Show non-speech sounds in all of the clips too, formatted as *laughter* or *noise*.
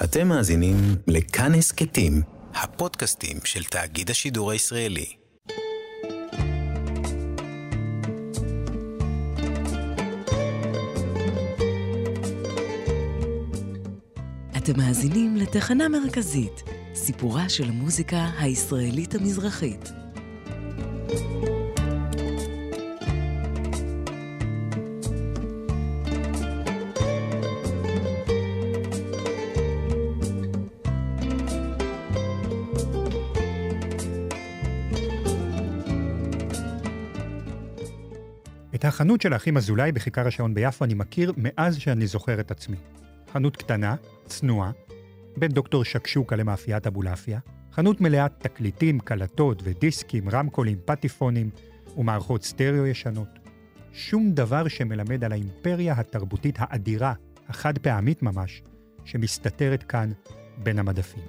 אתם מאזינים לכאן הסכתים, הפודקאסטים של תאגיד השידור הישראלי. אתם מאזינים לתחנה מרכזית, סיפורה של המוזיקה הישראלית המזרחית. החנות של האחים אזולאי בכיכר השעון ביפו אני מכיר מאז שאני זוכר את עצמי. חנות קטנה, צנועה, בין דוקטור שקשוקה למאפיית אבולעפיה, חנות מלאת תקליטים, קלטות ודיסקים, רמקולים, פטיפונים ומערכות סטריאו ישנות. שום דבר שמלמד על האימפריה התרבותית האדירה, החד פעמית ממש, שמסתתרת כאן בין המדפים.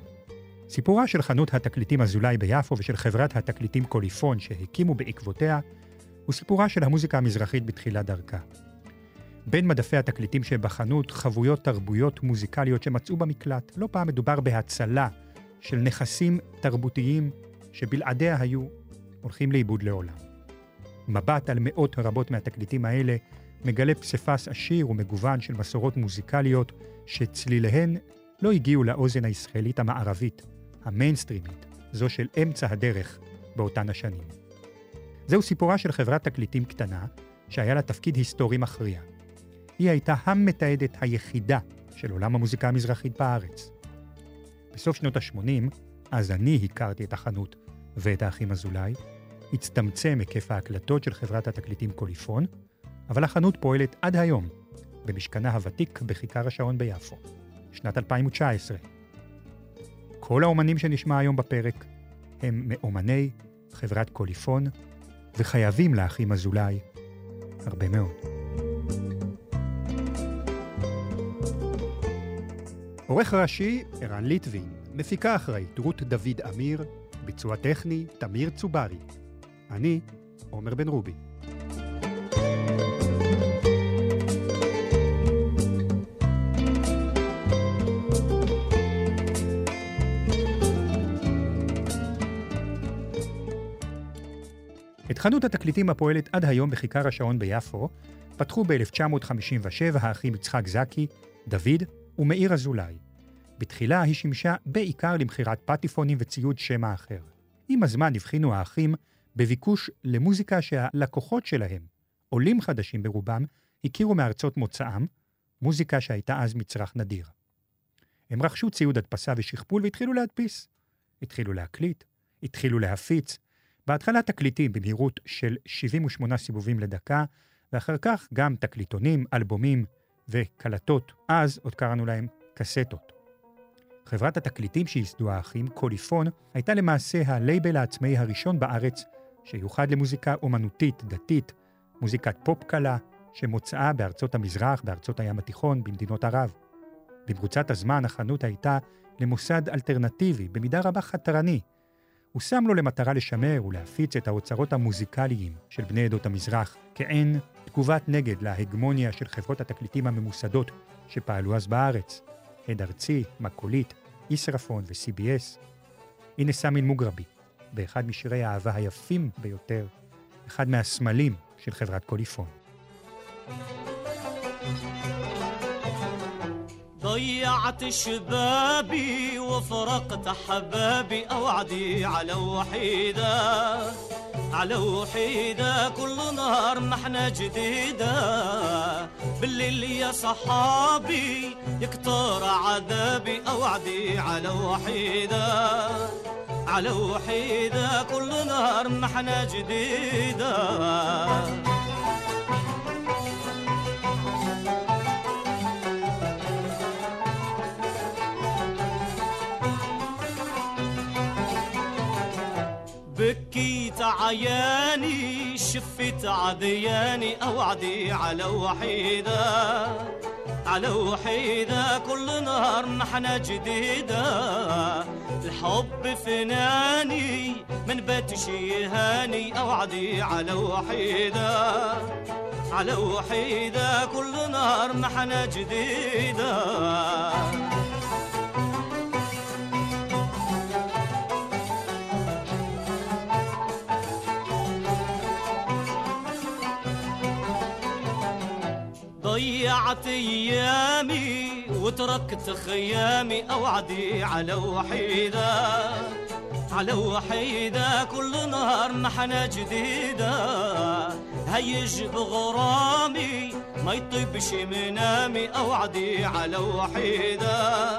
סיפורה של חנות התקליטים אזולאי ביפו ושל חברת התקליטים קוליפון שהקימו בעקבותיה, הוא סיפורה של המוזיקה המזרחית בתחילת דרכה. בין מדפי התקליטים שבחנות חבויות תרבויות מוזיקליות שמצאו במקלט. לא פעם מדובר בהצלה של נכסים תרבותיים שבלעדיה היו הולכים לאיבוד לעולם. מבט על מאות רבות מהתקליטים האלה מגלה פסיפס עשיר ומגוון של מסורות מוזיקליות שצליליהן לא הגיעו לאוזן הישראלית המערבית, המיינסטרימית, זו של אמצע הדרך באותן השנים. זהו סיפורה של חברת תקליטים קטנה, שהיה לה תפקיד היסטורי מכריע. היא הייתה המתעדת היחידה של עולם המוזיקה המזרחית בארץ. בסוף שנות ה-80, אז אני הכרתי את החנות ואת האחים אזולאי, הצטמצם היקף ההקלטות של חברת התקליטים קוליפון, אבל החנות פועלת עד היום במשכנה הוותיק בכיכר השעון ביפו, שנת 2019. כל האומנים שנשמע היום בפרק הם מאומני חברת קוליפון, וחייבים לאחים אזולאי הרבה מאוד. עורך ראשי, ערן ליטבין, מפיקה אחראית, רות דוד אמיר, ביצוע טכני, תמיר צוברי. אני, עומר בן רובי. חנות התקליטים הפועלת עד היום בכיכר השעון ביפו, פתחו ב-1957 האחים יצחק זקי, דוד ומאיר אזולאי. בתחילה היא שימשה בעיקר למכירת פטיפונים וציוד שמע אחר. עם הזמן הבחינו האחים בביקוש למוזיקה שהלקוחות שלהם, עולים חדשים ברובם, הכירו מארצות מוצאם, מוזיקה שהייתה אז מצרך נדיר. הם רכשו ציוד הדפסה ושכפול והתחילו להדפיס. התחילו להקליט, התחילו להפיץ, בהתחלה תקליטים במהירות של 78 סיבובים לדקה, ואחר כך גם תקליטונים, אלבומים וקלטות, אז עוד קראנו להם קסטות. חברת התקליטים שייסדו האחים, קוליפון, הייתה למעשה הלייבל העצמאי הראשון בארץ שיוחד למוזיקה אומנותית, דתית, מוזיקת פופ קלה, שמוצאה בארצות המזרח, בארצות הים התיכון, במדינות ערב. במרוצת הזמן החנות הייתה למוסד אלטרנטיבי, במידה רבה חתרני. הוא שם לו למטרה לשמר ולהפיץ את האוצרות המוזיקליים של בני עדות המזרח, כעין תגובת נגד להגמוניה של חברות התקליטים הממוסדות שפעלו אז בארץ, הד ארצי, מקולית, ישרפון ו-CBS. הנה סמין מוגרבי, באחד משירי האהבה היפים ביותר, אחד מהסמלים של חברת קוליפון. ضيعت شبابي وفرقت حبابي أوعدي على وحيدة على وحيدة. كل نهار محنة جديدة بالليل يا صحابي يكتر عذابي. أوعدي على وحيدة على وحيدة. كل نهار محنة جديدة. عياني شفت عدياني أوعدي على وحيدة على وحيدة كل نهار محنة جديدة. الحب فناني من بات شيهاني أوعدي على وحيدة على وحيدة كل نهار محنة جديدة. ضيعت أيامي وتركت خيامي أوعدي على وحيدة على وحيدة. كل نهار محنة جديدة. هيج بغرامي ما يطيبش منامي. أوعدي على وحيدة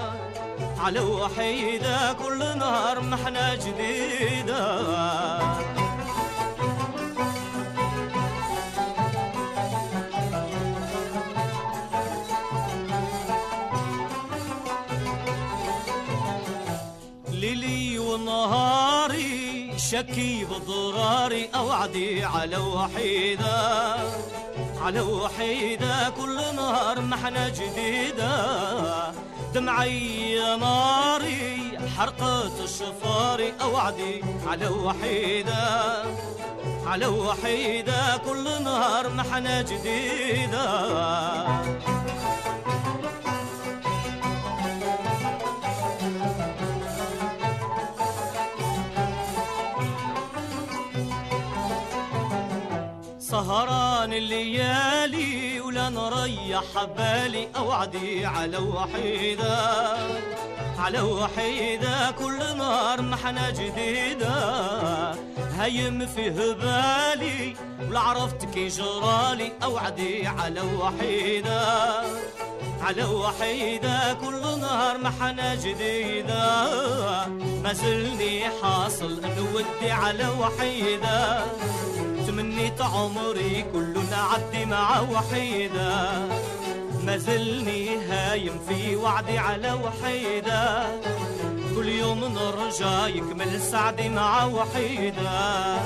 على وحيدة. كل نهار محنة جديدة. شكي بضراري أوعدي على وحيدة على وحيدة كل نهار محنة جديدة دمعي ناري حرقت الشفاري أوعدي على وحيدة على وحيدة كل نهار محنة جديدة سهران الليالي ولا نريح بالي أوعدي على وحيدة على وحيدة كل نهار محنة جديدة. هيم فيه بالي ولا عرفت كي جرالي أوعدي على وحيدة على وحيدة كل نهار محنة جديدة. ما زلني حاصل نودي على وحيدة. تمنيت عمري كله نعدي مع وحيدة. ما زلني هايم في وعدي على وحيدة. كل يوم نرجع يكمل سعدي مع وحيدة.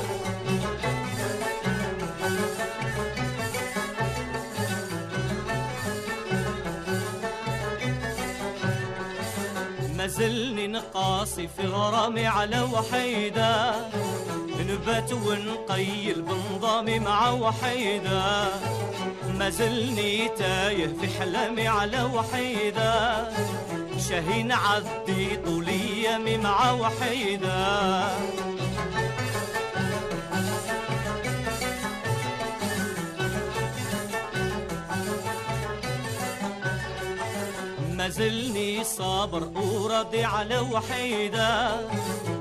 زلني نقاصي في غرامي على وحيدة. نبات ونقيل بنظامي مع وحيدة. ما زلني تايه في حلمي على وحيدة. شاهين عدي طول أيامي مع وحيدة. ما زلني صابر وراضي على وحيدة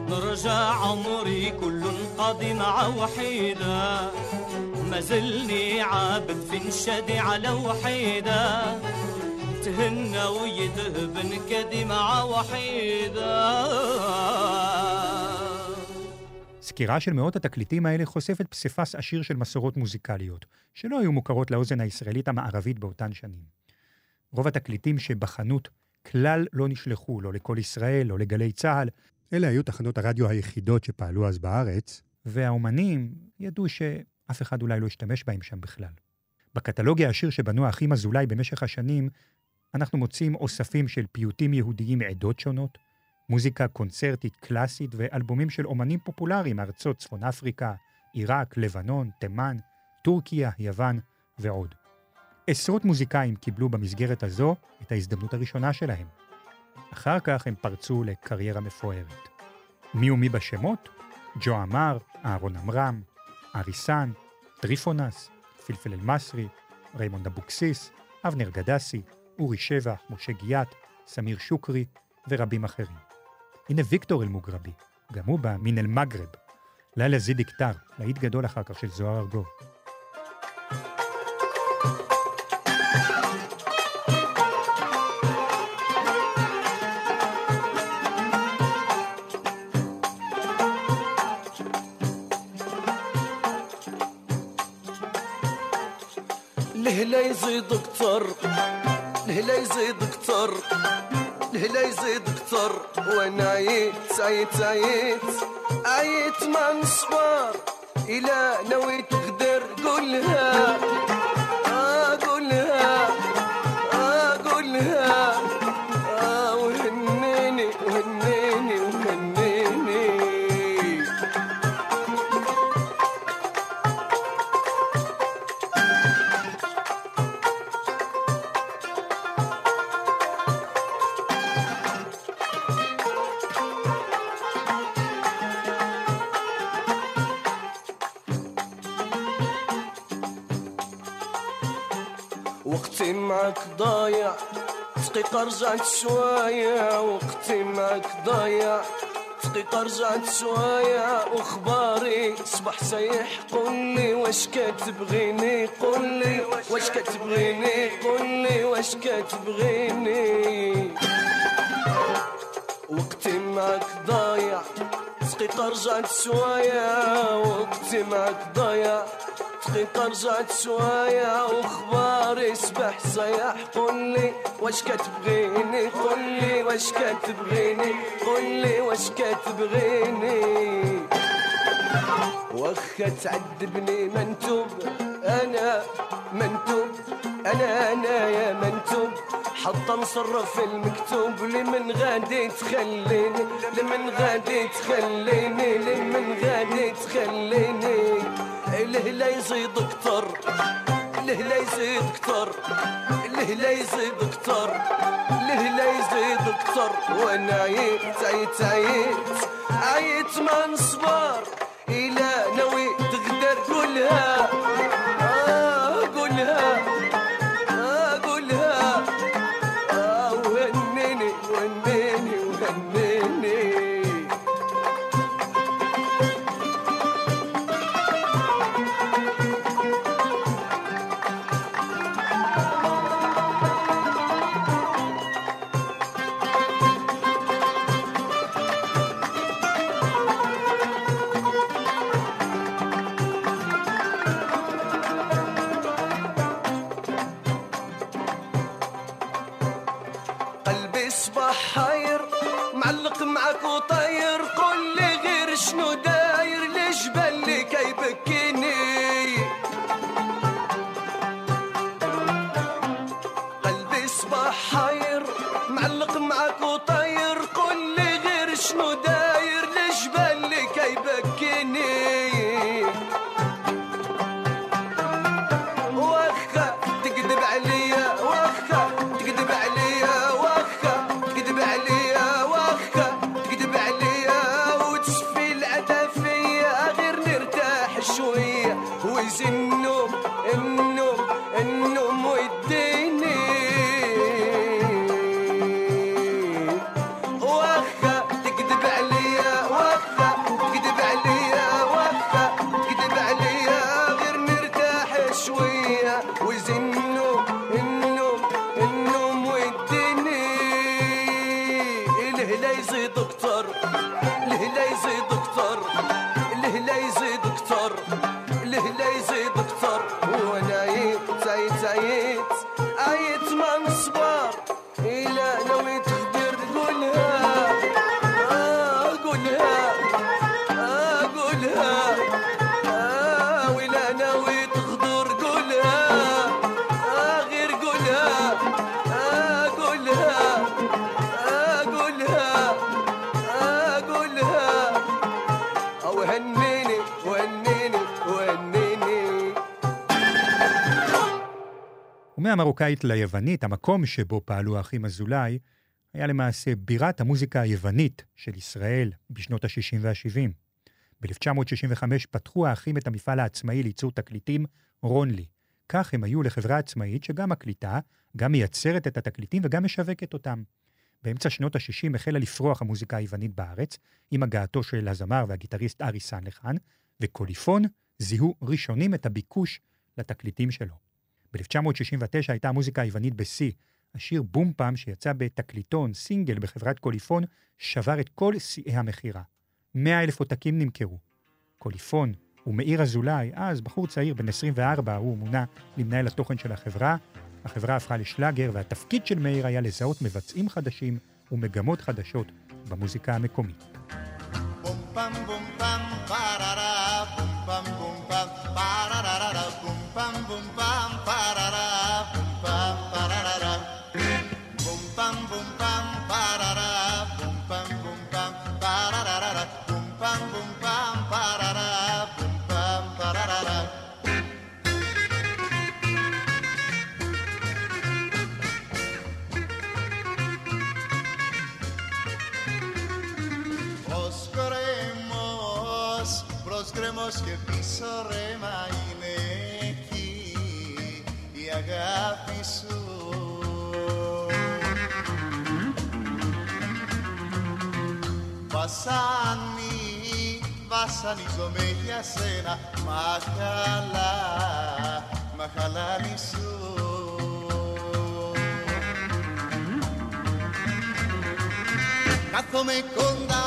نرجع عمري كل قاضي مع وحيدة ما زلني عابد في نشادي على وحيدة تهنى ويذهب نكدي مع وحيدة סקירה של מאות התקליטים האלה חושפת פסיפס עשיר של מסורות מוזיקליות, שלא היו מוכרות לאוזן הישראלית המערבית באותן שנים. רוב התקליטים שבחנות כלל לא נשלחו, לא לכל ישראל, לא לגלי צה"ל. אלה היו תחנות הרדיו היחידות שפעלו אז בארץ, והאומנים ידעו שאף אחד אולי לא השתמש בהם שם בכלל. בקטלוג העשיר שבנו האחים אזולאי במשך השנים, אנחנו מוצאים אוספים של פיוטים יהודיים מעדות שונות, מוזיקה קונצרטית קלאסית ואלבומים של אומנים פופולריים מארצות צפון אפריקה, עיראק, לבנון, תימן, טורקיה, יוון ועוד. עשרות מוזיקאים קיבלו במסגרת הזו את ההזדמנות הראשונה שלהם. אחר כך הם פרצו לקריירה מפוארת. מי ומי בשמות? ג'ו עמר, אהרון עמרם, אריסן, טריפונס, פלפל אל-מצרי, ריימונד אבוקסיס, אבנר גדסי, אורי שבח, משה גיאת, סמיר שוקרי ורבים אחרים. הנה ויקטור אל-מוגרבי, גם הוא בא מן אל-מגרב. לילה זיד יקטר, להיט גדול אחר כך של זוהר ארגוב. الهلا يزيد كتر الهلا يزيد كتر الهلا يزيد كتر وأنا عيت عيت عيت عيت ما نصبر. إلى نويت غدر قولها آه قولها آه رجعت شوية وقتي معك ضايع. دقيقة رجعت شوية وأخباري صبح سايح قولي واش كتبغيني قولي واش كتبغيني قولي واش كتبغيني وقتي معك ضايع. دقيقة رجعت شوية وقتي معك ضايع. دقيقة رجعت شوية وأخباري صبح صياح. قولي واش كتبغيني؟ قولي واش كتبغيني؟ قولي واش كتبغيني؟ واخا تعذبني منتوب أنا منتوب. أنا أنا يا منتوب حط نصرف المكتوب لمن غادي تخليني لمن غادي تخليني لمن غادي تخليني. الهلا يزيد كتر الهلا يزيد كتر الهلا يزيد كتر الهلا يزيد كتر وأنا عيت عيت عيت عيت ما نصبر ומהמרוקאית ליוונית, המקום שבו פעלו האחים אזולאי, היה למעשה בירת המוזיקה היוונית של ישראל בשנות ה-60 וה-70. ב-1965 פתחו האחים את המפעל העצמאי לייצור תקליטים רונלי. כך הם היו לחברה עצמאית שגם מקליטה, גם מייצרת את התקליטים וגם משווקת אותם. באמצע שנות ה-60 החלה לפרוח המוזיקה היוונית בארץ, עם הגעתו של הזמר והגיטריסט ארי סנלחן, וקוליפון זיהו ראשונים את הביקוש לתקליטים שלו. ב-1969 הייתה המוזיקה היוונית בשיא. השיר בום פעם שיצא בתקליטון, סינגל בחברת קוליפון, שבר את כל שיאי המכירה. 100 אלף עותקים נמכרו. קוליפון ומאיר אזולאי, אז בחור צעיר בן 24, הוא מונה למנהל התוכן של החברה. החברה הפכה לשלאגר, והתפקיד של מאיר היה לזהות מבצעים חדשים ומגמות חדשות במוזיקה המקומית. Bum pam bum όμως και πίσω ρε μα είναι εκεί η αγάπη σου Βασάνι, βασανίζομαι για σένα μα καλά, μα χαλάνι σου Κάθομαι κοντά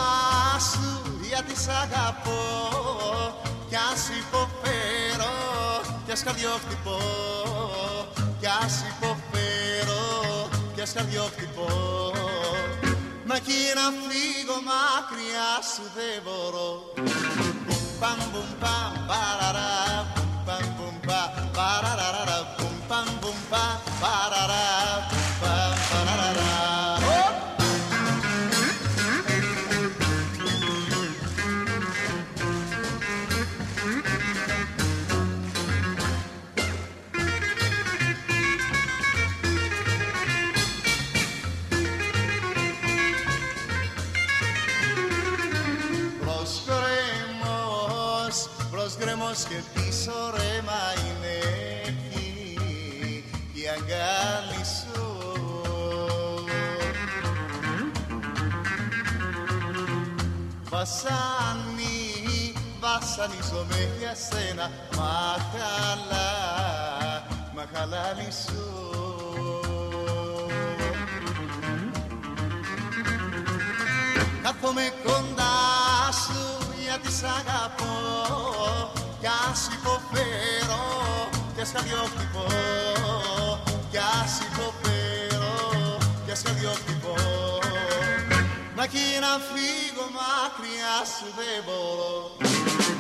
σου γιατί σ' αγαπώ. Κι ας υποφέρω κι ας καρδιόχτυπω κι ας υποφέρω κι ας καρδιόχτυπω Μα εκεί να φύγω μακριά σου δεν μπορώ. Μπουμ παμ μπουμ παμ παραρά. Μπουμ παμ μπουμ παμ παραραραρα Μπουμ παμ μπουμ παμ παραρά Βασάνι, βασανίζομαι για σένα, μαχαλά, μαχαλάλη σου. Κάθομαι κοντά σου γιατί σ' αγαπώ Κι ας υποφέρω και ας καρδιόχτυπω Κι ας υποφέρω και ας καρδιόχτυπω chi n'ha figo ma cria su debolo.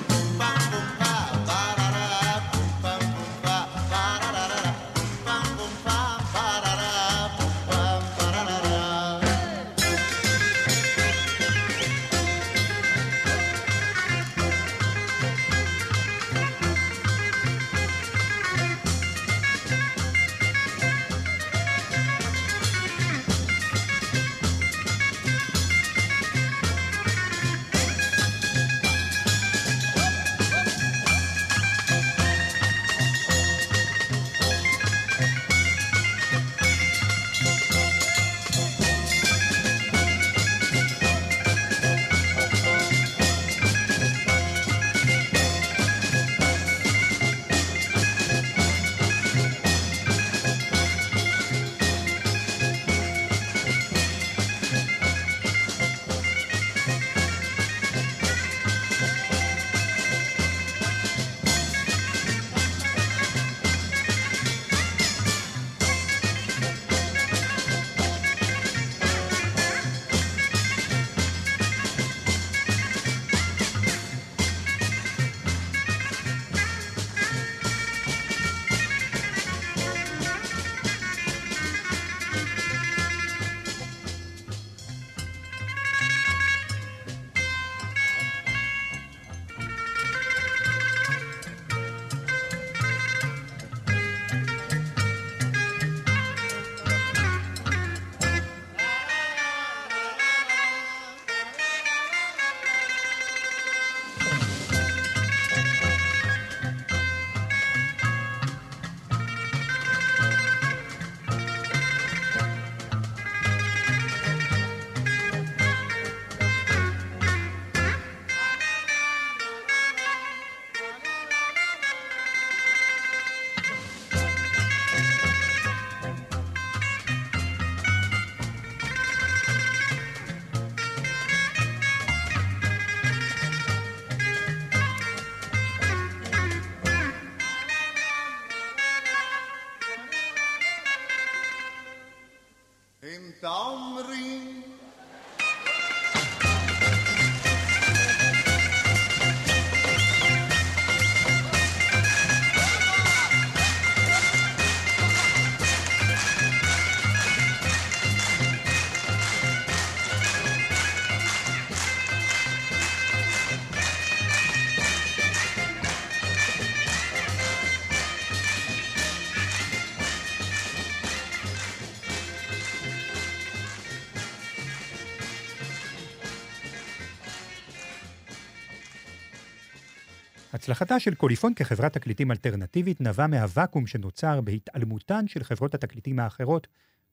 הצלחתה של קוליפון כחברת תקליטים אלטרנטיבית נבעה מהוואקום שנוצר בהתעלמותן של חברות התקליטים האחרות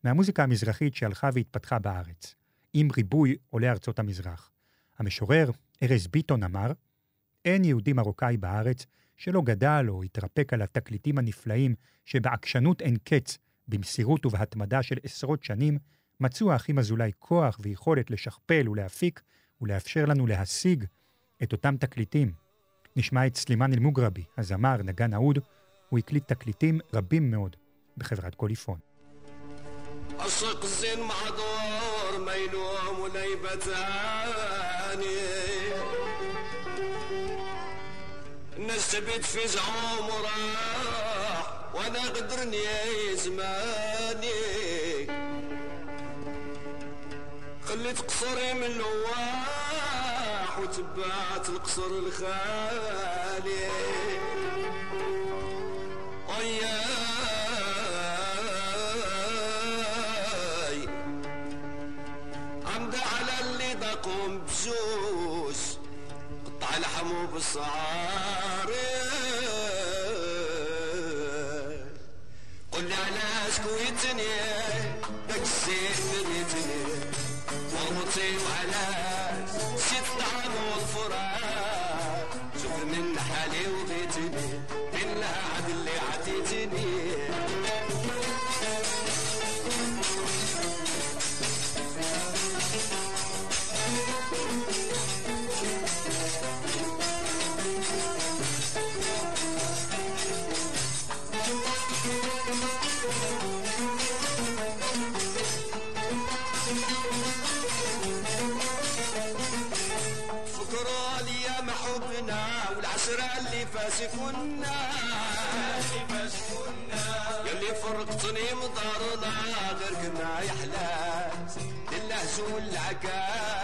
מהמוזיקה המזרחית שהלכה והתפתחה בארץ, עם ריבוי עולי ארצות המזרח. המשורר ארז ביטון אמר, אין יהודי מרוקאי בארץ שלא גדל או התרפק על התקליטים הנפלאים שבעקשנות אין קץ, במסירות ובהתמדה של עשרות שנים, מצאו האחים אזולאי כוח ויכולת לשכפל ולהפיק ולאפשר לנו להשיג את אותם תקליטים. נשמע את סלימאן אל-מוגרבי, הזמר, נגן אהוד, הוא הקליט תקליטים רבים מאוד בחברת קוליפון. عشق الزين معذور ما يلوم ولا يبتاني الناس تبيت في زعوم وراح وانا قدرني يا زماني خليت قصري من راح وتبعت القصر الخالي. وياي عمد على اللي دقم بجوز قطع لحمه بالصعاري قل على شكويتني داك السيف ريتني. ومطيب على I got.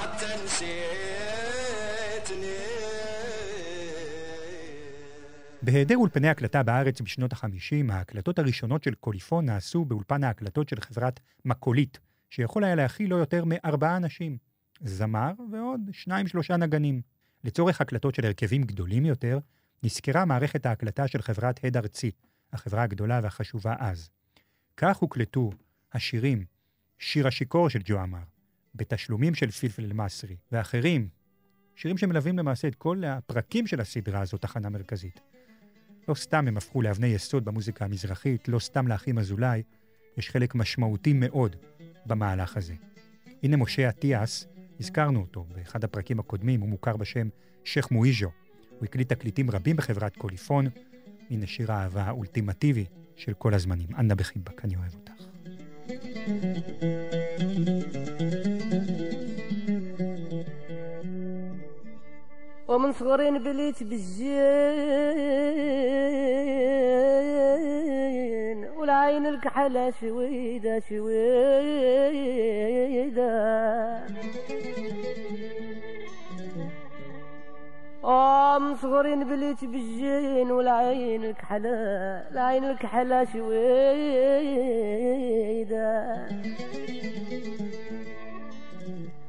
حتى نسيتني בהיעדר אולפני הקלטה בארץ בשנות ה-50, ההקלטות הראשונות של קוליפון נעשו באולפן ההקלטות של חברת מקולית, שיכול היה להכיל לא יותר מארבעה אנשים, זמר ועוד שניים-שלושה נגנים. לצורך הקלטות של הרכבים גדולים יותר, נזכרה מערכת ההקלטה של חברת הד ארצי, החברה הגדולה והחשובה אז. כך הוקלטו השירים שיר השיכור של ג'ו עמר, בתשלומים של פלפל אל-מסרי, ואחרים, שירים שמלווים למעשה את כל הפרקים של הסדרה הזאת, תחנה מרכזית. לא סתם הם הפכו לאבני יסוד במוזיקה המזרחית, לא סתם לאחים אזולאי, יש חלק משמעותי מאוד במהלך הזה. הנה משה אטיאס, הזכרנו אותו באחד הפרקים הקודמים, הוא מוכר בשם שייח' מואיז'ו. הוא הקליט תקליטים רבים בחברת קוליפון. הנה שיר האהבה האולטימטיבי של כל הזמנים. אנא בחיבק, אני אוהב אותך. ومن صغري بليت بالجين والعين الكحلة شويدة شويدة. ومن صغري بليت بالجين والعين الكحلة العين الكحلة شويدة.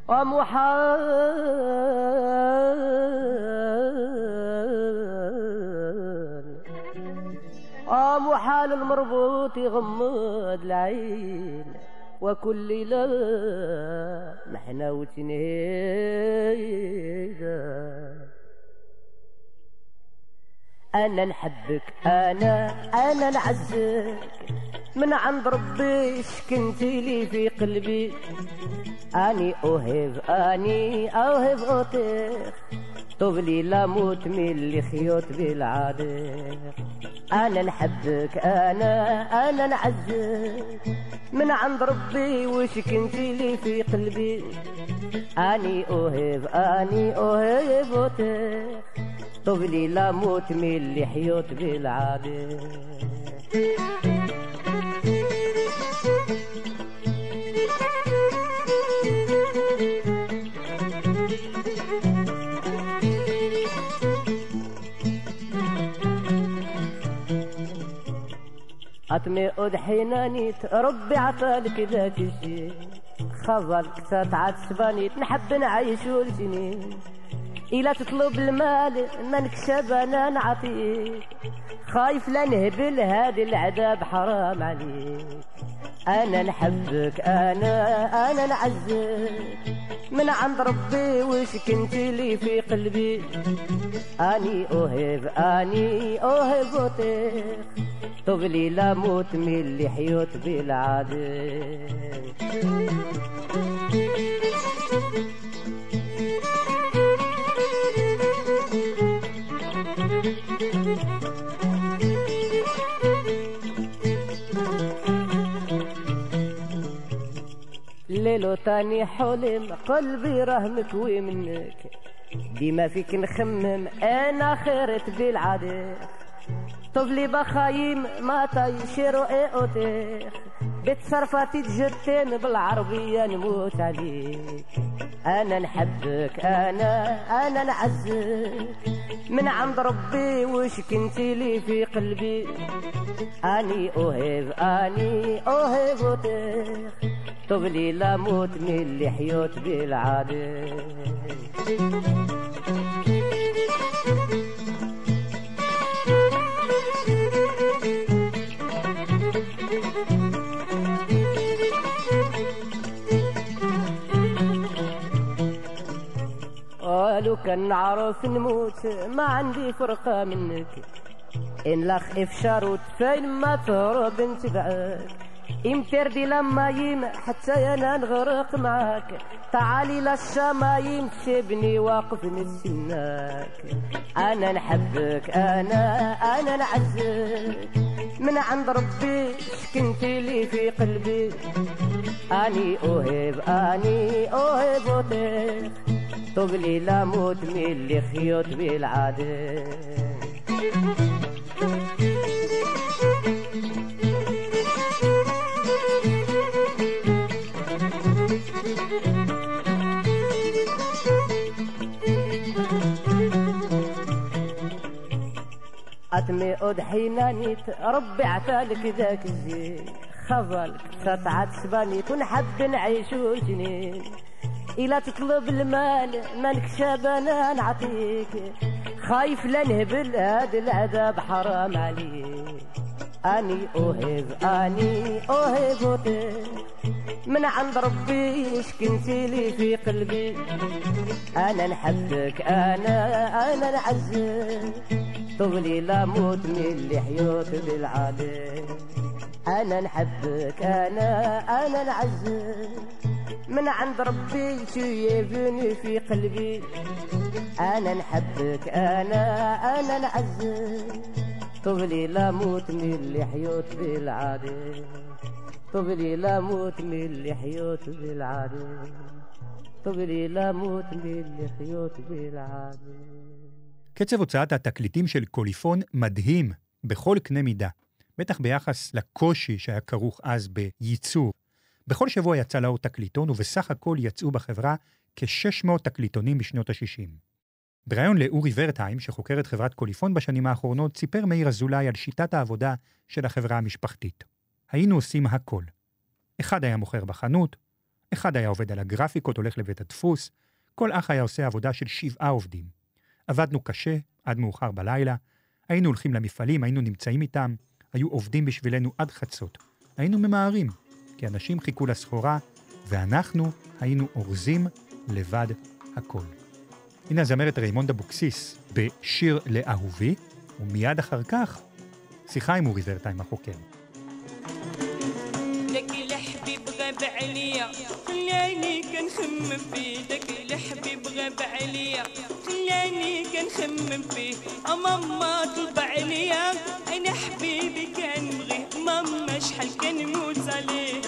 ومحال محال المربوط يغمض العين وكل ليلة محنا وتنهيدا أنا نحبك أنا أنا نعزك. من عند ربي سكنتي لي في قلبي. أني اوهب أني اوهب اوتيخ طوب لي لا موت من اللي خيوط بالعادق أنا نحبك أنا أنا نعزك. من عند ربي وسكنتي لي في قلبي. أني اوهب أني اوهب اوتيخ طوب لي لا موت من اللي حيوط بالعادق أتمي أدحيناني ربي عطالك ذاك الشيء خضرك تتعاد سبانيت نحب نعيش الجنين. إلا تطلب المال ما نكسب أنا نعطيك خايف لا نهبل هذه العذاب حرام عليك. أنا نحبك أنا أنا نعزك من عند ربي وش كنت لي في قلبي؟ أني أوهب أني أوهب وطيخ طبلي لا موت من اللي حيوت بالعادة ليلو تاني حلم قلبي راه مكوي منك ديما فيك نخمم أنا خيرت بالعادة طفلي بخايم ما تيشيرو اي اوتيخ بيت صرفاتي تجتين بالعربية نموت عليك. أنا نحبك أنا أنا نعزك. من عند ربي وش كنتي لي في قلبي؟ أني اوهب أني اوهب اوتيخ طبلي لا موت من اللي حيوت بالعادة. قالوا كان نعرف نموت ما عندي فرقة منك. إن لخ إفشار وتفاين ما تهرب انت بعد امتردي لما حتى أنا نغرق معاك. تعالي للشمايم تسيبني واقف نستناك أنا نحبك أنا أنا نعزك. من عند ربي سكنتي لي في قلبي. أني اوهب أني اوهب وطيخ طبلي لا موت من اللي خيوط بالعاده أتمي أدحيناني ربي عتالك ذاك الزين. خفلك ستعد سبانيت ونحب نعيش جنين إلا تطلب المال ما نكسب أنا نعطيك. خايف لا نهبل هذا العذاب حرام عليك. أني أوهب أني أوهب وطيق من عند ربي شكنتي لي في قلبي. أنا نحبك أنا أنا نعزك طولي لا موت من اللي حيوت بالعادة. أنا نحبك أنا أنا العز من عند ربي شيبني في قلبي. أنا نحبك أنا أنا العز طولي لا موت من اللي حيوت بالعادة. طبلي لا موت من اللي حيوت بالعادة. طبلي لا موت من اللي حيوت بالعادة. קצב הוצאת התקליטים של קוליפון מדהים בכל קנה מידה, בטח ביחס לקושי שהיה כרוך אז בייצור. בכל שבוע יצא לאור תקליטון, ובסך הכל יצאו בחברה כ-600 תקליטונים בשנות ה-60. בריאיון לאורי ורטהיים, שחוקר את חברת קוליפון בשנים האחרונות, סיפר מאיר אזולאי על שיטת העבודה של החברה המשפחתית. היינו עושים הכל. אחד היה מוכר בחנות, אחד היה עובד על הגרפיקות, הולך לבית הדפוס, כל אח היה עושה עבודה של שבעה עובדים. עבדנו קשה, עד מאוחר בלילה, היינו הולכים למפעלים, היינו נמצאים איתם, היו עובדים בשבילנו עד חצות. היינו ממהרים, כי אנשים חיכו לסחורה, ואנחנו היינו אורזים לבד הכל. הנה הזמרת ריימונד אבוקסיס בשיר לאהובי, ומיד אחר כך, שיחה עם אורי ורטיים החוקר. عليا. خلاني كنخمم فيه دك الحبيب غاب عليا. خلاني كنخمم فيه. ماما طلب عليا. أنا حبيبي كان بغيه ماما شحال كنموت عليه.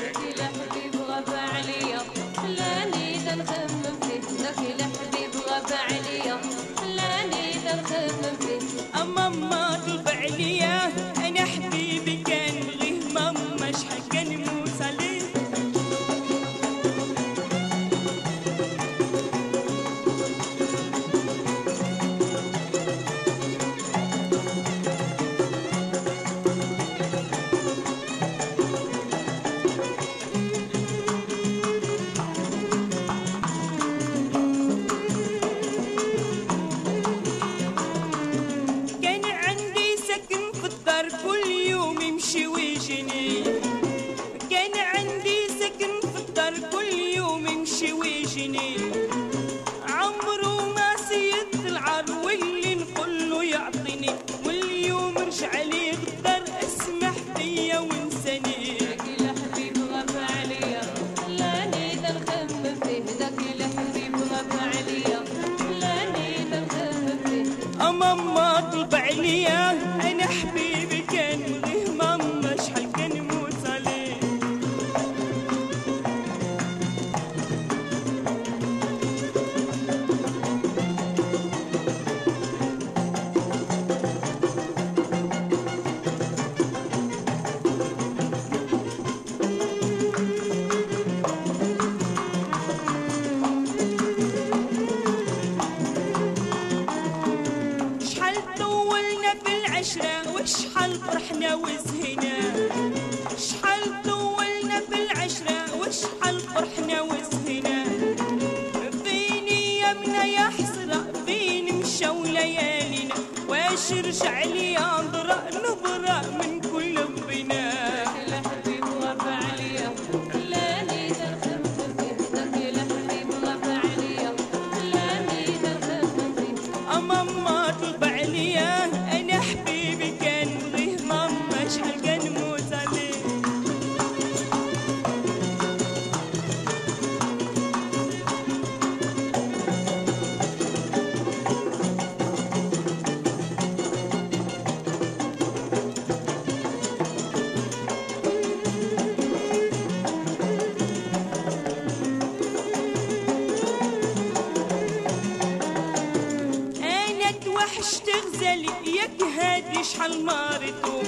هادي شحال مارتو؟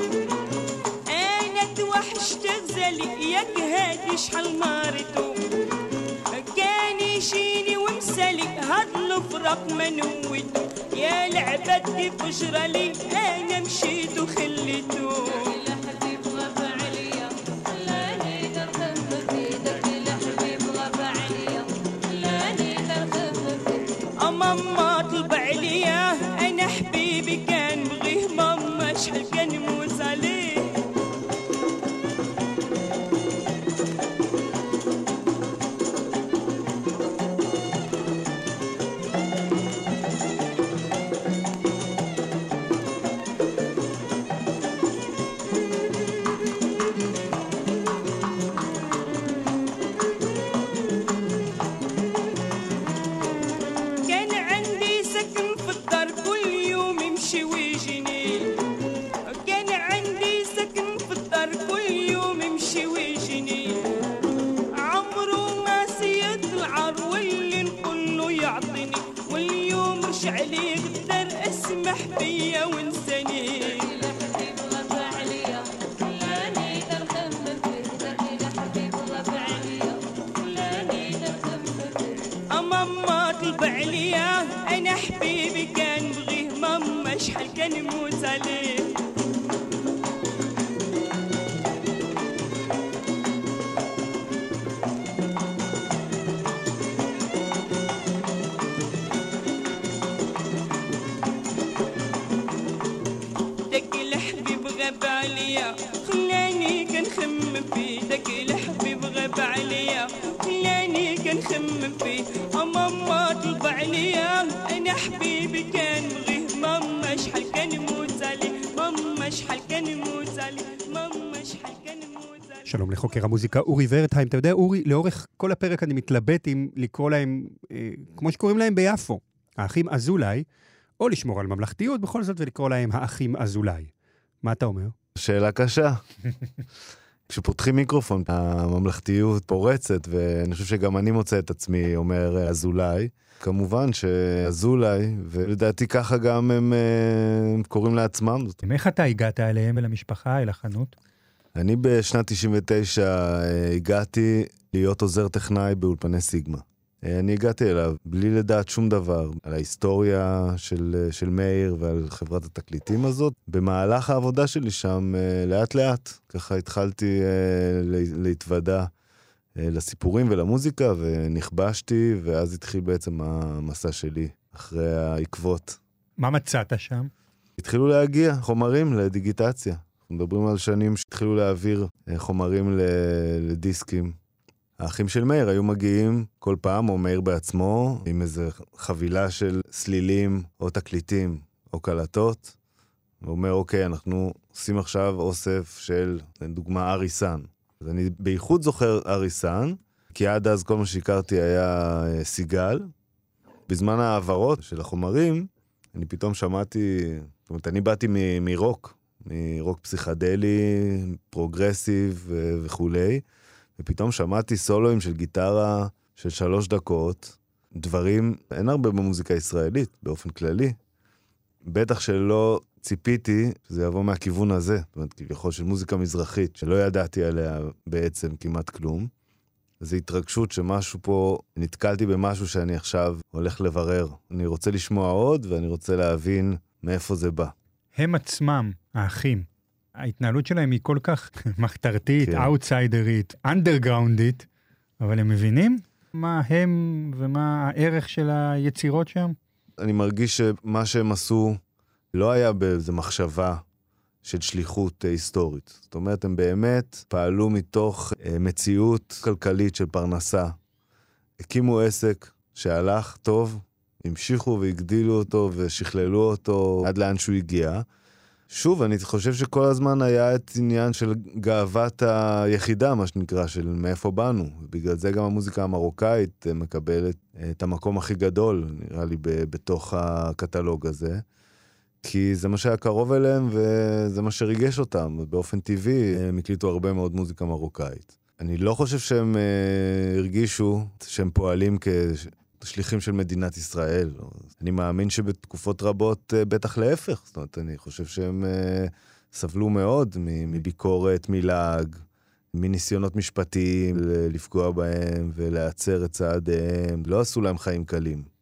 أنا توحشت غزالي ياك هادي شحال مارتو؟ كان يجيني ومسالي هاد الفراق ما نويتو. يا العباد كيف جرالي أنا مشيت وخليتو. طلب عليا أنا حبيبي كان بغيه ماما شحال كان يموت عليه. داك الحبيب غاب عليا. خلاني كنخمم فيه. داك الحبيب غاب عليا. خلاني كنخمم فيه. أه ماما طلب عليا انا حبيبي كان بغيه ماما شحال كان يموت عليه ماما شحال كان يموت عليه ماما شحال كان يموت عليه שלום לחוקר המוזיקה אורי ורטהיים. אתה יודע, אורי, לאורך כל הפרק אני מתלבט אם לקרוא להם, אה, כמו שקוראים להם ביפו, האחים אזולאי, או לשמור על ממלכתיות בכל זאת ולקרוא להם האחים אזולאי. מה אתה אומר? שאלה קשה. *laughs* כשפותחים מיקרופון, הממלכתיות פורצת, ואני חושב שגם אני מוצא את עצמי אומר אה, אזולאי. כמובן שאזולאי, ולדעתי ככה גם הם, אה, הם קוראים לעצמם. איך אתה הגעת אליהם, אל המשפחה, אל החנות? אני בשנת 99 אה, הגעתי להיות עוזר טכנאי באולפני סיגמה. אה, אני הגעתי אליו בלי לדעת שום דבר על ההיסטוריה של, של מאיר ועל חברת התקליטים הזאת. במהלך העבודה שלי שם, אה, לאט לאט, ככה התחלתי לה- להתוודע לסיפורים ולמוזיקה, ונכבשתי, ואז התחיל בעצם המסע שלי אחרי העקבות. מה מצאת שם? התחילו להגיע חומרים לדיגיטציה. אנחנו מדברים על שנים שהתחילו להעביר אה, חומרים לדיסקים. האחים של מאיר היו מגיעים כל פעם, או מאיר בעצמו, עם איזה חבילה של סלילים או תקליטים או קלטות. הוא אומר, אוקיי, אנחנו עושים עכשיו אוסף של, לדוגמה, אריסן. אז אני בייחוד זוכר אריסן, כי עד אז כל מה שהכרתי היה אה, סיגל. בזמן ההעברות של החומרים, אני פתאום שמעתי, זאת אומרת, אני באתי מ- מרוק, מרוק פסיכדלי, פרוגרסיב ו- וכולי, ופתאום שמעתי סולואים של גיטרה של שלוש דקות, דברים, אין הרבה במוזיקה הישראלית באופן כללי. בטח שלא ציפיתי שזה יבוא מהכיוון הזה, זאת אומרת, כביכול של מוזיקה מזרחית, שלא ידעתי עליה בעצם כמעט כלום. זו התרגשות שמשהו פה, נתקלתי במשהו שאני עכשיו הולך לברר. אני רוצה לשמוע עוד ואני רוצה להבין מאיפה זה בא. הם עצמם, האחים, ההתנהלות שלהם היא כל כך *laughs* מחתרתית, כן. אאוטסיידרית, אנדרגראונדית, אבל הם מבינים מה הם ומה הערך של היצירות שם? אני מרגיש שמה שהם עשו לא היה באיזו מחשבה של שליחות אה, היסטורית. זאת אומרת, הם באמת פעלו מתוך אה, מציאות כלכלית של פרנסה. הקימו עסק שהלך טוב, המשיכו והגדילו אותו ושכללו אותו עד לאן שהוא הגיע. שוב, אני חושב שכל הזמן היה את עניין של גאוות היחידה, מה שנקרא, של מאיפה באנו. בגלל זה גם המוזיקה המרוקאית אה, מקבלת את המקום הכי גדול, נראה לי, בתוך הקטלוג הזה. כי זה מה שהיה קרוב אליהם וזה מה שריגש אותם. באופן טבעי הם הקליטו הרבה מאוד מוזיקה מרוקאית. אני לא חושב שהם אה, הרגישו שהם פועלים כשליחים של מדינת ישראל. אני מאמין שבתקופות רבות אה, בטח להפך. זאת אומרת, אני חושב שהם אה, סבלו מאוד מביקורת, מלעג, מניסיונות משפטיים לפגוע בהם ולהצר את צעדיהם. לא עשו להם חיים קלים.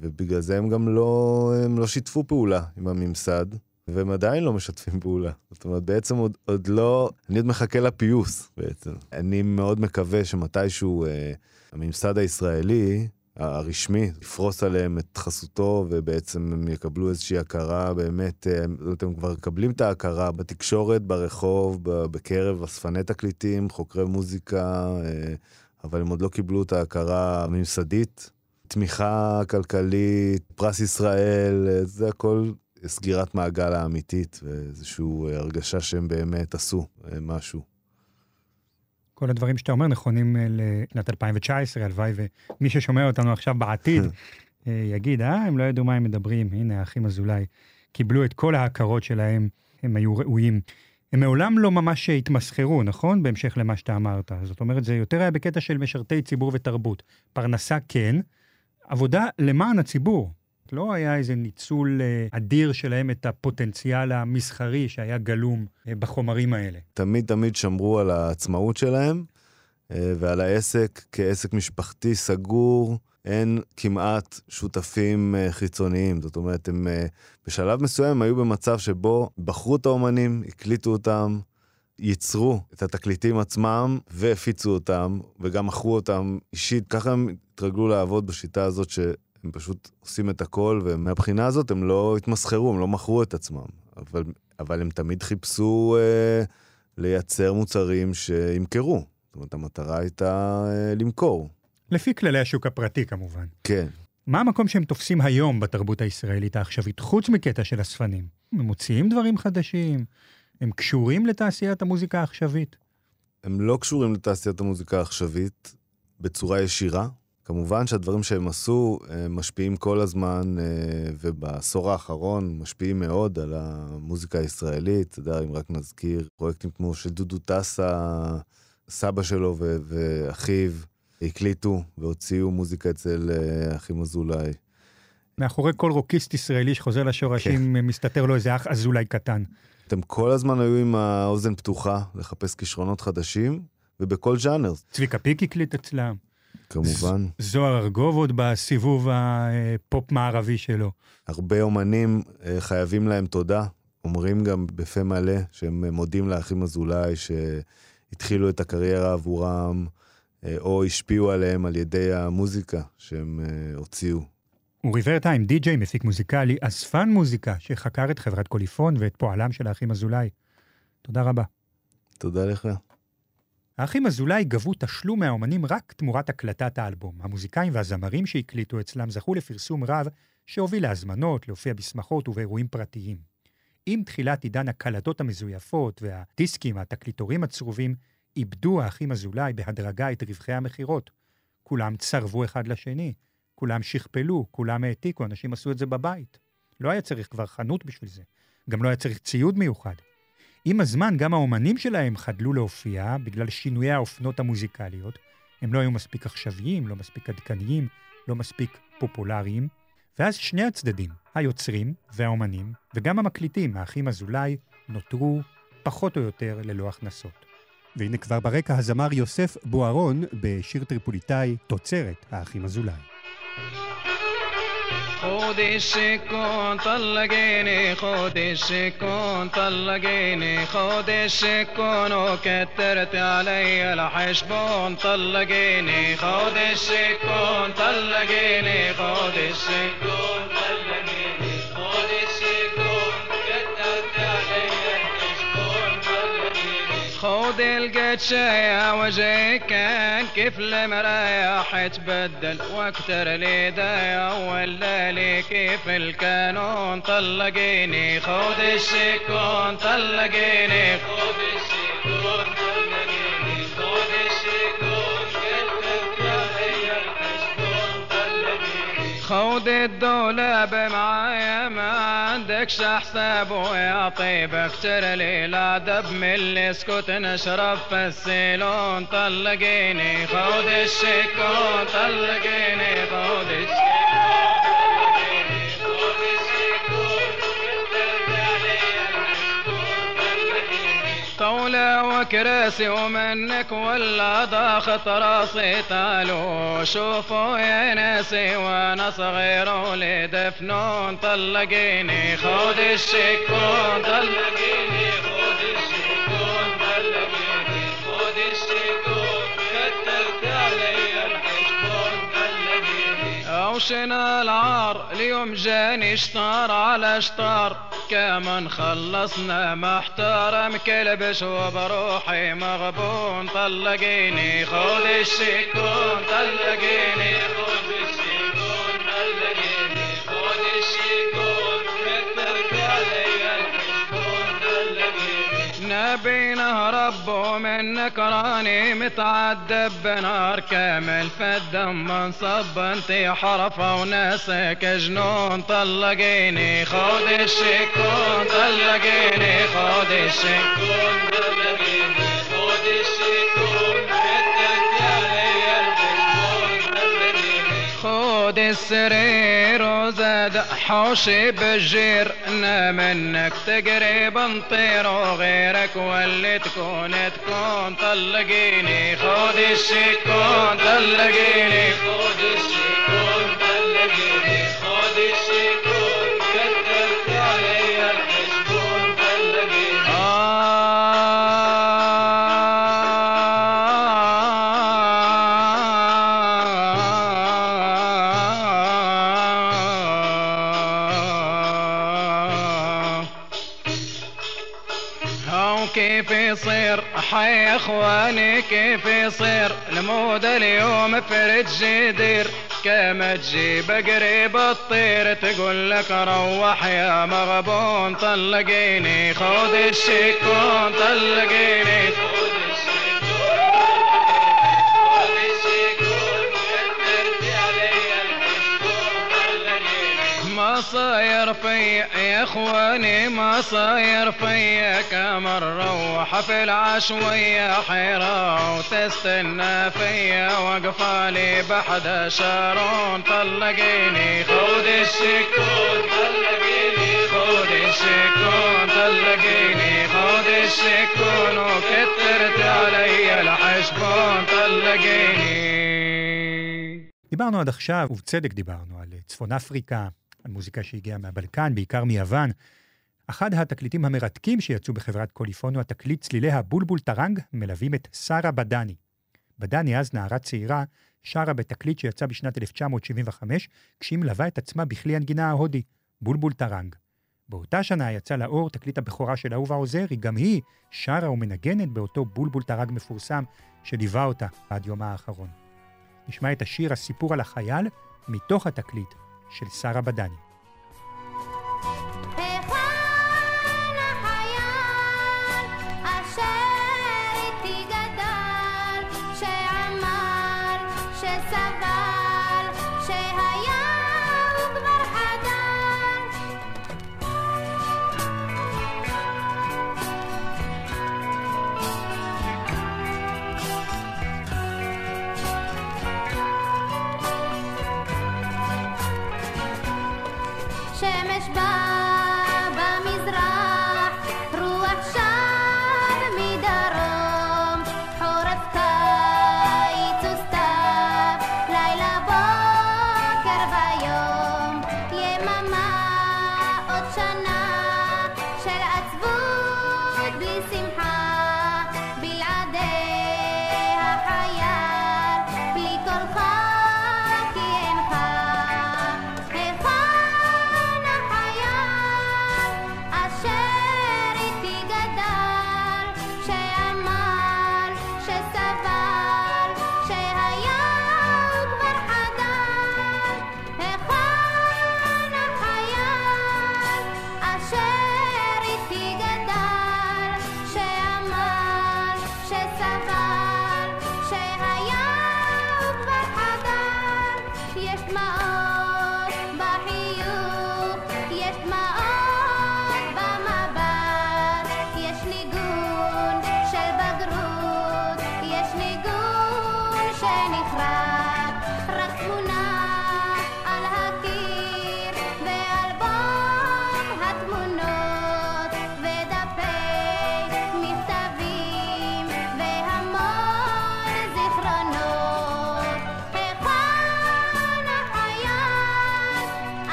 ובגלל זה הם גם לא, הם לא שיתפו פעולה עם הממסד, והם עדיין לא משתפים פעולה. זאת אומרת, בעצם עוד, עוד לא, אני עוד מחכה לפיוס בעצם. אני מאוד מקווה שמתישהו אה, הממסד הישראלי, הרשמי, יפרוס עליהם את חסותו, ובעצם הם יקבלו איזושהי הכרה באמת, אה, הם כבר מקבלים את ההכרה בתקשורת, ברחוב, בקרב אספני תקליטים, חוקרי מוזיקה, אה, אבל הם עוד לא קיבלו את ההכרה הממסדית. תמיכה כלכלית, פרס ישראל, אה, זה הכל סגירת מעגל האמיתית, ואיזושהי אה, הרגשה שהם באמת עשו אה, משהו. כל הדברים שאתה אומר נכונים לשנת 2019, הלוואי ומי ששומע אותנו עכשיו בעתיד *laughs* יגיד, אה, הם לא ידעו מה הם מדברים, הנה, האחים אזולאי קיבלו את כל ההכרות שלהם, הם היו ראויים. הם מעולם לא ממש התמסחרו, נכון? בהמשך למה שאתה אמרת. זאת אומרת, זה יותר היה בקטע של משרתי ציבור ותרבות. פרנסה כן, עבודה למען הציבור. לא היה איזה ניצול אה, אדיר שלהם את הפוטנציאל המסחרי שהיה גלום אה, בחומרים האלה. תמיד תמיד שמרו על העצמאות שלהם אה, ועל העסק כעסק משפחתי סגור, אין כמעט שותפים חיצוניים. זאת אומרת, הם בשלב מסוים היו במצב שבו בחרו את האומנים, הקליטו אותם, ייצרו את התקליטים עצמם והפיצו אותם, וגם מכרו אותם אישית. ככה הם התרגלו לעבוד בשיטה הזאת שהם פשוט עושים את הכל, ומהבחינה הזאת הם לא התמסחרו, הם לא מכרו את עצמם. אבל, אבל הם תמיד חיפשו אה, לייצר מוצרים שימכרו. זאת אומרת, המטרה הייתה אה, למכור. לפי כללי השוק הפרטי כמובן. כן. מה המקום שהם תופסים היום בתרבות הישראלית העכשווית, חוץ מקטע של אספנים? הם מוציאים דברים חדשים? הם קשורים לתעשיית המוזיקה העכשווית? הם לא קשורים לתעשיית המוזיקה העכשווית בצורה ישירה. כמובן שהדברים שהם עשו אה, משפיעים כל הזמן, אה, ובעשור האחרון משפיעים מאוד על המוזיקה הישראלית. אתה יודע, אם רק נזכיר פרויקטים כמו של דודו טסה, סבא שלו ו- ואחיו הקליטו והוציאו מוזיקה אצל אה, אחים אזולאי. מאחורי כל רוקיסט ישראלי שחוזר לשורשים, כן. מסתתר לו איזה אח אזולאי קטן. אתם כל הזמן היו עם האוזן פתוחה לחפש כישרונות חדשים, ובכל ז'אנר, צביקה פיק הקליט אצלם. כמובן. זוהר ארגוב עוד בסיבוב הפופ-מערבי שלו. הרבה אומנים אה, חייבים להם תודה. אומרים גם בפה מלא שהם מודים לאחים אזולאי שהתחילו את הקריירה עבורם, אה, או השפיעו עליהם על ידי המוזיקה שהם אה, הוציאו. אורי ורטהיים, די-ג'יי, מפיק מוזיקלי, אספן מוזיקה, שחקר את חברת קוליפון ואת פועלם של האחים אזולאי. תודה רבה. תודה לך. האחים אזולאי גבו תשלום מהאומנים רק תמורת הקלטת האלבום. המוזיקאים והזמרים שהקליטו אצלם זכו לפרסום רב שהוביל להזמנות, להופיע בשמחות ובאירועים פרטיים. עם תחילת עידן הקלטות המזויפות והדיסקים, התקליטורים הצרובים, איבדו האחים אזולאי בהדרגה את רווחי המכירות. כולם צרבו אחד לשני, כולם שכפלו, כולם העתיקו, אנשים עשו את זה בבית. לא היה צריך כבר חנות בשביל זה. גם לא היה צריך ציוד מיוחד. עם הזמן גם האומנים שלהם חדלו להופיע בגלל שינויי האופנות המוזיקליות. הם לא היו מספיק עכשוויים, לא מספיק עדכניים, לא מספיק פופולריים. ואז שני הצדדים, היוצרים והאומנים, וגם המקליטים, האחים אזולאי, נותרו פחות או יותר ללא הכנסות. והנה כבר ברקע הזמר יוסף בוארון בשיר טריפוליטאי תוצרת האחים אזולאי. خود الشكون طلقيني خود الشكون طلقيني خود الشكون وكترت علي الحشبون طلقيني خود الشكون طلقيني خود الشكون عودي لقيت شيا وجهي كان كيف المرايح تبدل وأكتر ولا لي كيف الكانون طلقيني خود الشيكون طلقيني خود الشيكون الدولاب معايا ما عندكش حساب ويا طيب أكتر لي لا دب من اللي اسكت نشرب في السيلون طلقيني خود الشكون طلقيني خود الشكون طولة وكراسي ومنك ولا ضاخت راسي تعالوا شوفوا يا ناسي وأنا صغير ولد فنون طلقيني خود الشكون طلقيني اوشنا العار اليوم جاني شطار على شطار كمان خلصنا محترم كلبش وبروحي مغبون. طلقيني خذ الشكون طلقيني خذ طلقيني نبي نهرب ومنك راني متعذب بنار كامل فالدم منصب انتي حرفة وناسك جنون طلقيني خذ الشكون طلقيني خذ الشكون خود السرير وزاد حوشي بالجير أنا منك تقريب نطير وغيرك واللي تكون تكون طلقيني خود الشكون طلقيني خود الشكون طلقيني خد الشكون يصير المود اليوم فرد جدير كما تجيب قريب الطير تقول لك روح يا مغبون طلقيني خذ الشكون طلقيني. ما صاير فيا يا اخواني ما صاير فيا كمر روح في العشوية حيرة وتستنى فيا وقفالي بحد شارون طلقيني خذ الشكون طلقيني خذ الشكون طلقيني خذ الشكون وكترت علي الحشبون طلقيني דיברנו עד עכשיו, ובצדק דיברנו, על צפון אפריקה, על מוזיקה שהגיעה מהבלקן, בעיקר מיוון. אחד התקליטים המרתקים שיצאו בחברת קוליפונו, התקליט צלילי הבולבול טרנג, מלווים את שרה בדני. בדני, אז נערה צעירה, שרה בתקליט שיצא בשנת 1975, כשהיא מלווה את עצמה בכלי הנגינה ההודי, בולבול טרנג. באותה שנה יצא לאור תקליט הבכורה של אהובה עוזרי, גם היא שרה ומנגנת באותו בולבול טרנג מפורסם שליווה אותה עד יומה האחרון. נשמע את השיר "הסיפור על החייל" מתוך התקליט של שרה בדני.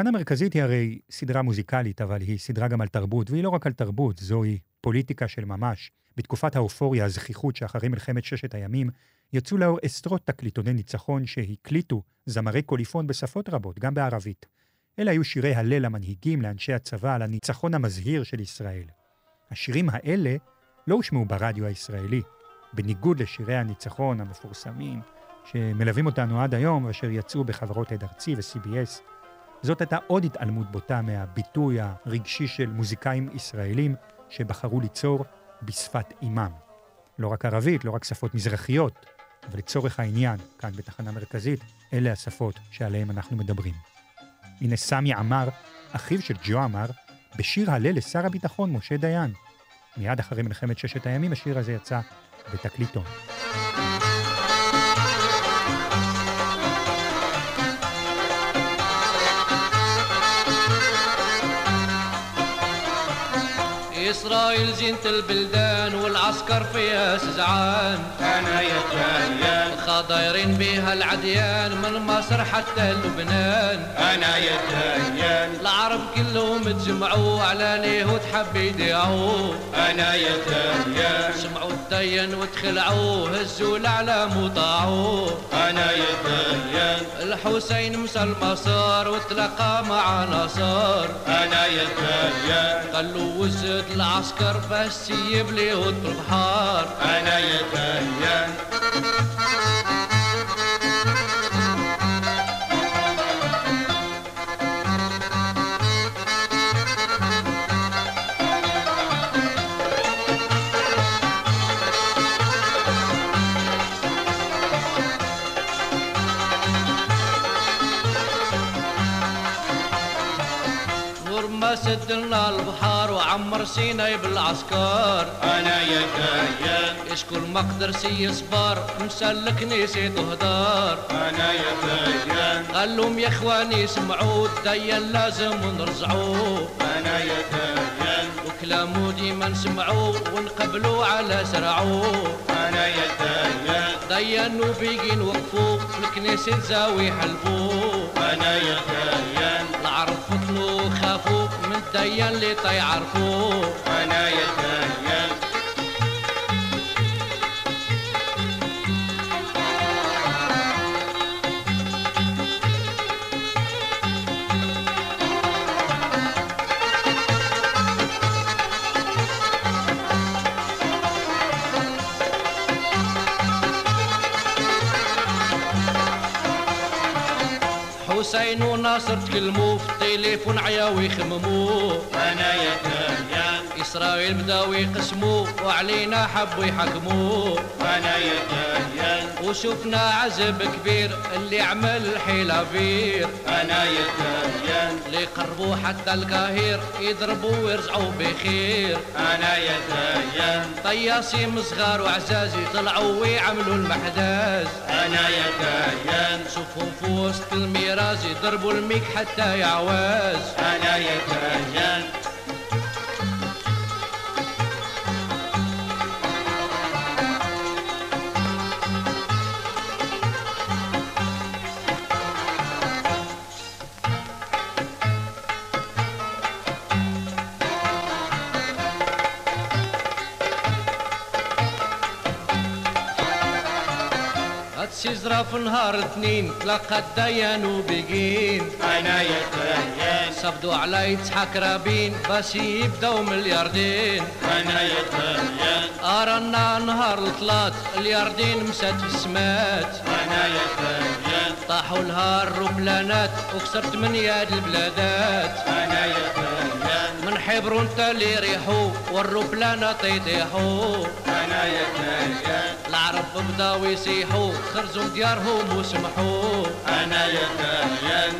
תחנה מרכזית היא הרי סדרה מוזיקלית, אבל היא סדרה גם על תרבות, והיא לא רק על תרבות, זוהי פוליטיקה של ממש. בתקופת האופוריה, הזכיחות שאחרי מלחמת ששת הימים, יצאו לאור עשרות תקליטוני ניצחון שהקליטו זמרי קוליפון בשפות רבות, גם בערבית. אלה היו שירי הלל המנהיגים לאנשי הצבא על הניצחון המזהיר של ישראל. השירים האלה לא הושמעו ברדיו הישראלי, בניגוד לשירי הניצחון המפורסמים שמלווים אותנו עד היום ואשר יצאו בחברות עד ארצי ו-CBS. זאת הייתה עוד התעלמות בוטה מהביטוי הרגשי של מוזיקאים ישראלים שבחרו ליצור בשפת אימם. לא רק ערבית, לא רק שפות מזרחיות, אבל לצורך העניין, כאן בתחנה מרכזית, אלה השפות שעליהן אנחנו מדברים. הנה סמי עמר, אחיו של ג'ו עמר, בשיר הלל לשר הביטחון משה דיין. מיד אחרי מלחמת ששת הימים השיר הזה יצא בתקליטון. إسرائيل زينة البلدان والعسكر فيها سزعان. أنا يا تهيان خضايرين بيها العديان من مصر حتى لبنان. أنا يا تهيان العرب كلهم تجمعوا على اليهود حب يدعوا أنا يا تهيان سمعوا الدين وتخلعوا هزوا الأعلام وطاعوا أنا يا تهيان الحسين مسى المسار وتلقى مع نصار أنا يا تهيان قالوا وزد العسكر بس يبلي وطر بحار أنا يا عمر سيناي بالعسكر. أنا يا فيا شكون ما قدرش يصبر مسلك نسي تهدر أنا يا فيا قال لهم يا إخواني سمعوا دايا لازم نرجعوا أنا يا فيا وكلامو ديما نسمعوا ونقبلوا على سرعو أنا يا فيا دايا نوبيين نوقفوا في الكنيسة نزاوي حلبوا أنا يا فيا الديا اللي تيعرفوه أنا يا الدنيا حسين وناصر تكلموا في التليفون عياو يخمموا أنا يا إسرائيل بداو يقسموا وعلينا حبوا يحكموا أنا يتهيأ. وشفنا عزب كبير اللي عمل حيلة فير أنا يتهيأ. اللي قربوا حتى القاهير يضربوا ويرجعوا بخير. أنا يتهيأ. طياسيم صغار وعزازي طلعوا ويعملوا المحداز. أنا يتهيأ. شوفوا في وسط الميراز يضربوا الميك حتى يعواز أنا يتهيأ. الهجرة في نهار اثنين تلقى الديان وبقين أنا يا صبدوا على يضحك رابين بس يبداو ملياردين أنا يا أرنا نهار الثلاث الياردين مسات في السمات. أنا يا طاحوا نهار روبلانات وكسرت من يد البلادات. أنا يا من حبر اللي ريحو والروب لنا طيطيحو أنا يا تنجان العرب بداو يسيحو خرجوا ديارهم وسمحو أنا يا تنجان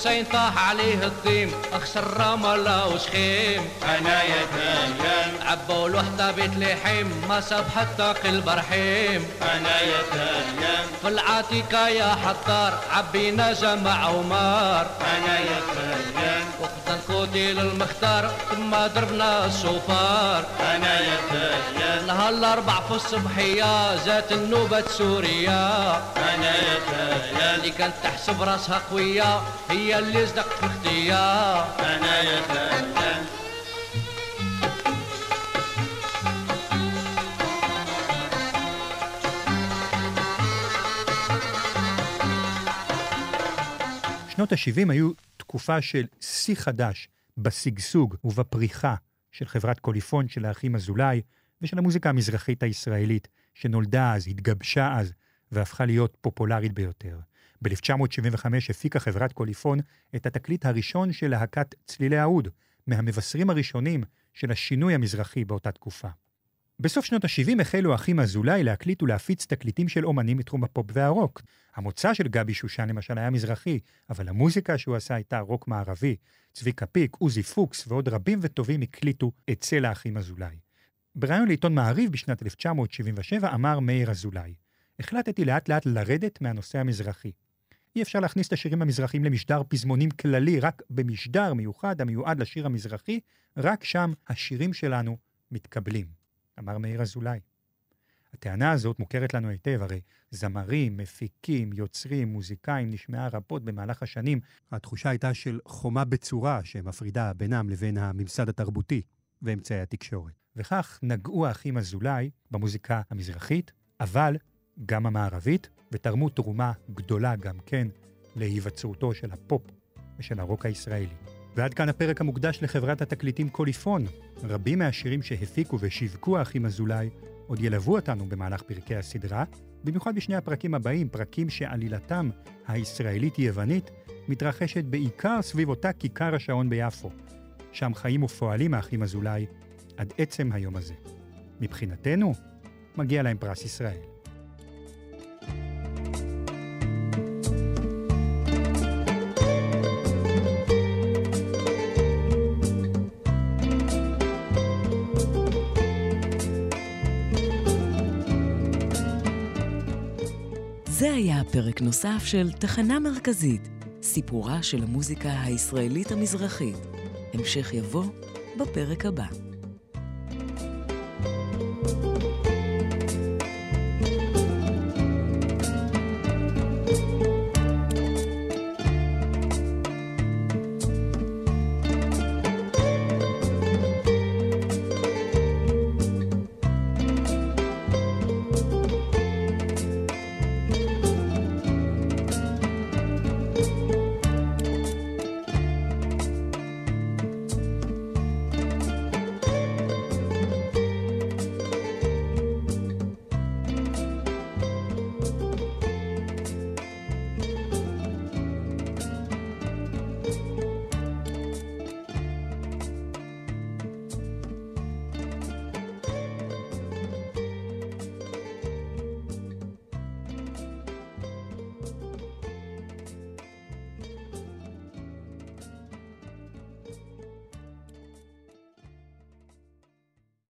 حسين طاح عليه الضيم أخسر رملة وشخيم. أنا يا تايان عبوا الوحدة بيت لحيم ما ساب حتى قلب رحيم أنا يا تايان في العتيقة يا حطار عبينا جمع ومار. أنا يا تايان وقت نقودي للمختار ثم ضربنا الشوفار أنا يا تايان نهار الأربع في الصبحية جات النوبة سوريا. أنا يا تايان اللي كانت تحسب راسها قوية هي اللي صدقت في اختيار انا يا تايان שנות ה-70 היו תקופה של שיא חדש בשגשוג ובפריחה של חברת קוליפון של האחים אזולאי ושל המוזיקה המזרחית הישראלית, שנולדה אז, התגבשה אז, והפכה להיות פופולרית ביותר. ב-1975 הפיקה חברת קוליפון את התקליט הראשון של להקת צלילי האוד, מהמבשרים הראשונים של השינוי המזרחי באותה תקופה. בסוף שנות ה-70 החלו האחים אזולאי להקליט ולהפיץ תקליטים של אומנים מתחום הפופ והרוק. המוצא של גבי שושן למשל היה מזרחי, אבל המוזיקה שהוא עשה הייתה רוק מערבי. צביקה פיק, עוזי פוקס ועוד רבים וטובים הקליטו אצל האחים אזולאי. בריאיון לעיתון מעריב בשנת 1977 אמר מאיר אזולאי, החלטתי לאט לאט לרדת מהנושא המזרחי. אי אפשר להכניס את השירים המזרחיים למשדר פזמונים כללי, רק במשדר מיוחד המיועד לשיר המזרחי, רק שם השירים שלנו מתקבלים. אמר מאיר אזולאי. הטענה הזאת מוכרת לנו היטב, הרי זמרים, מפיקים, יוצרים, מוזיקאים נשמעה רבות במהלך השנים. התחושה הייתה של חומה בצורה שמפרידה בינם לבין הממסד התרבותי ואמצעי התקשורת. וכך נגעו האחים אזולאי במוזיקה המזרחית, אבל גם המערבית, ותרמו תרומה גדולה גם כן להיווצרותו של הפופ ושל הרוק הישראלי. ועד כאן הפרק המוקדש לחברת התקליטים קוליפון. רבים מהשירים שהפיקו ושיווקו האחים אזולאי עוד ילוו אותנו במהלך פרקי הסדרה, במיוחד בשני הפרקים הבאים, פרקים שעלילתם הישראלית-יוונית מתרחשת בעיקר סביב אותה כיכר השעון ביפו. שם חיים ופועלים האחים אזולאי עד עצם היום הזה. מבחינתנו, מגיע להם פרס ישראל. נוסף של תחנה מרכזית, סיפורה של המוזיקה הישראלית המזרחית. המשך יבוא בפרק הבא.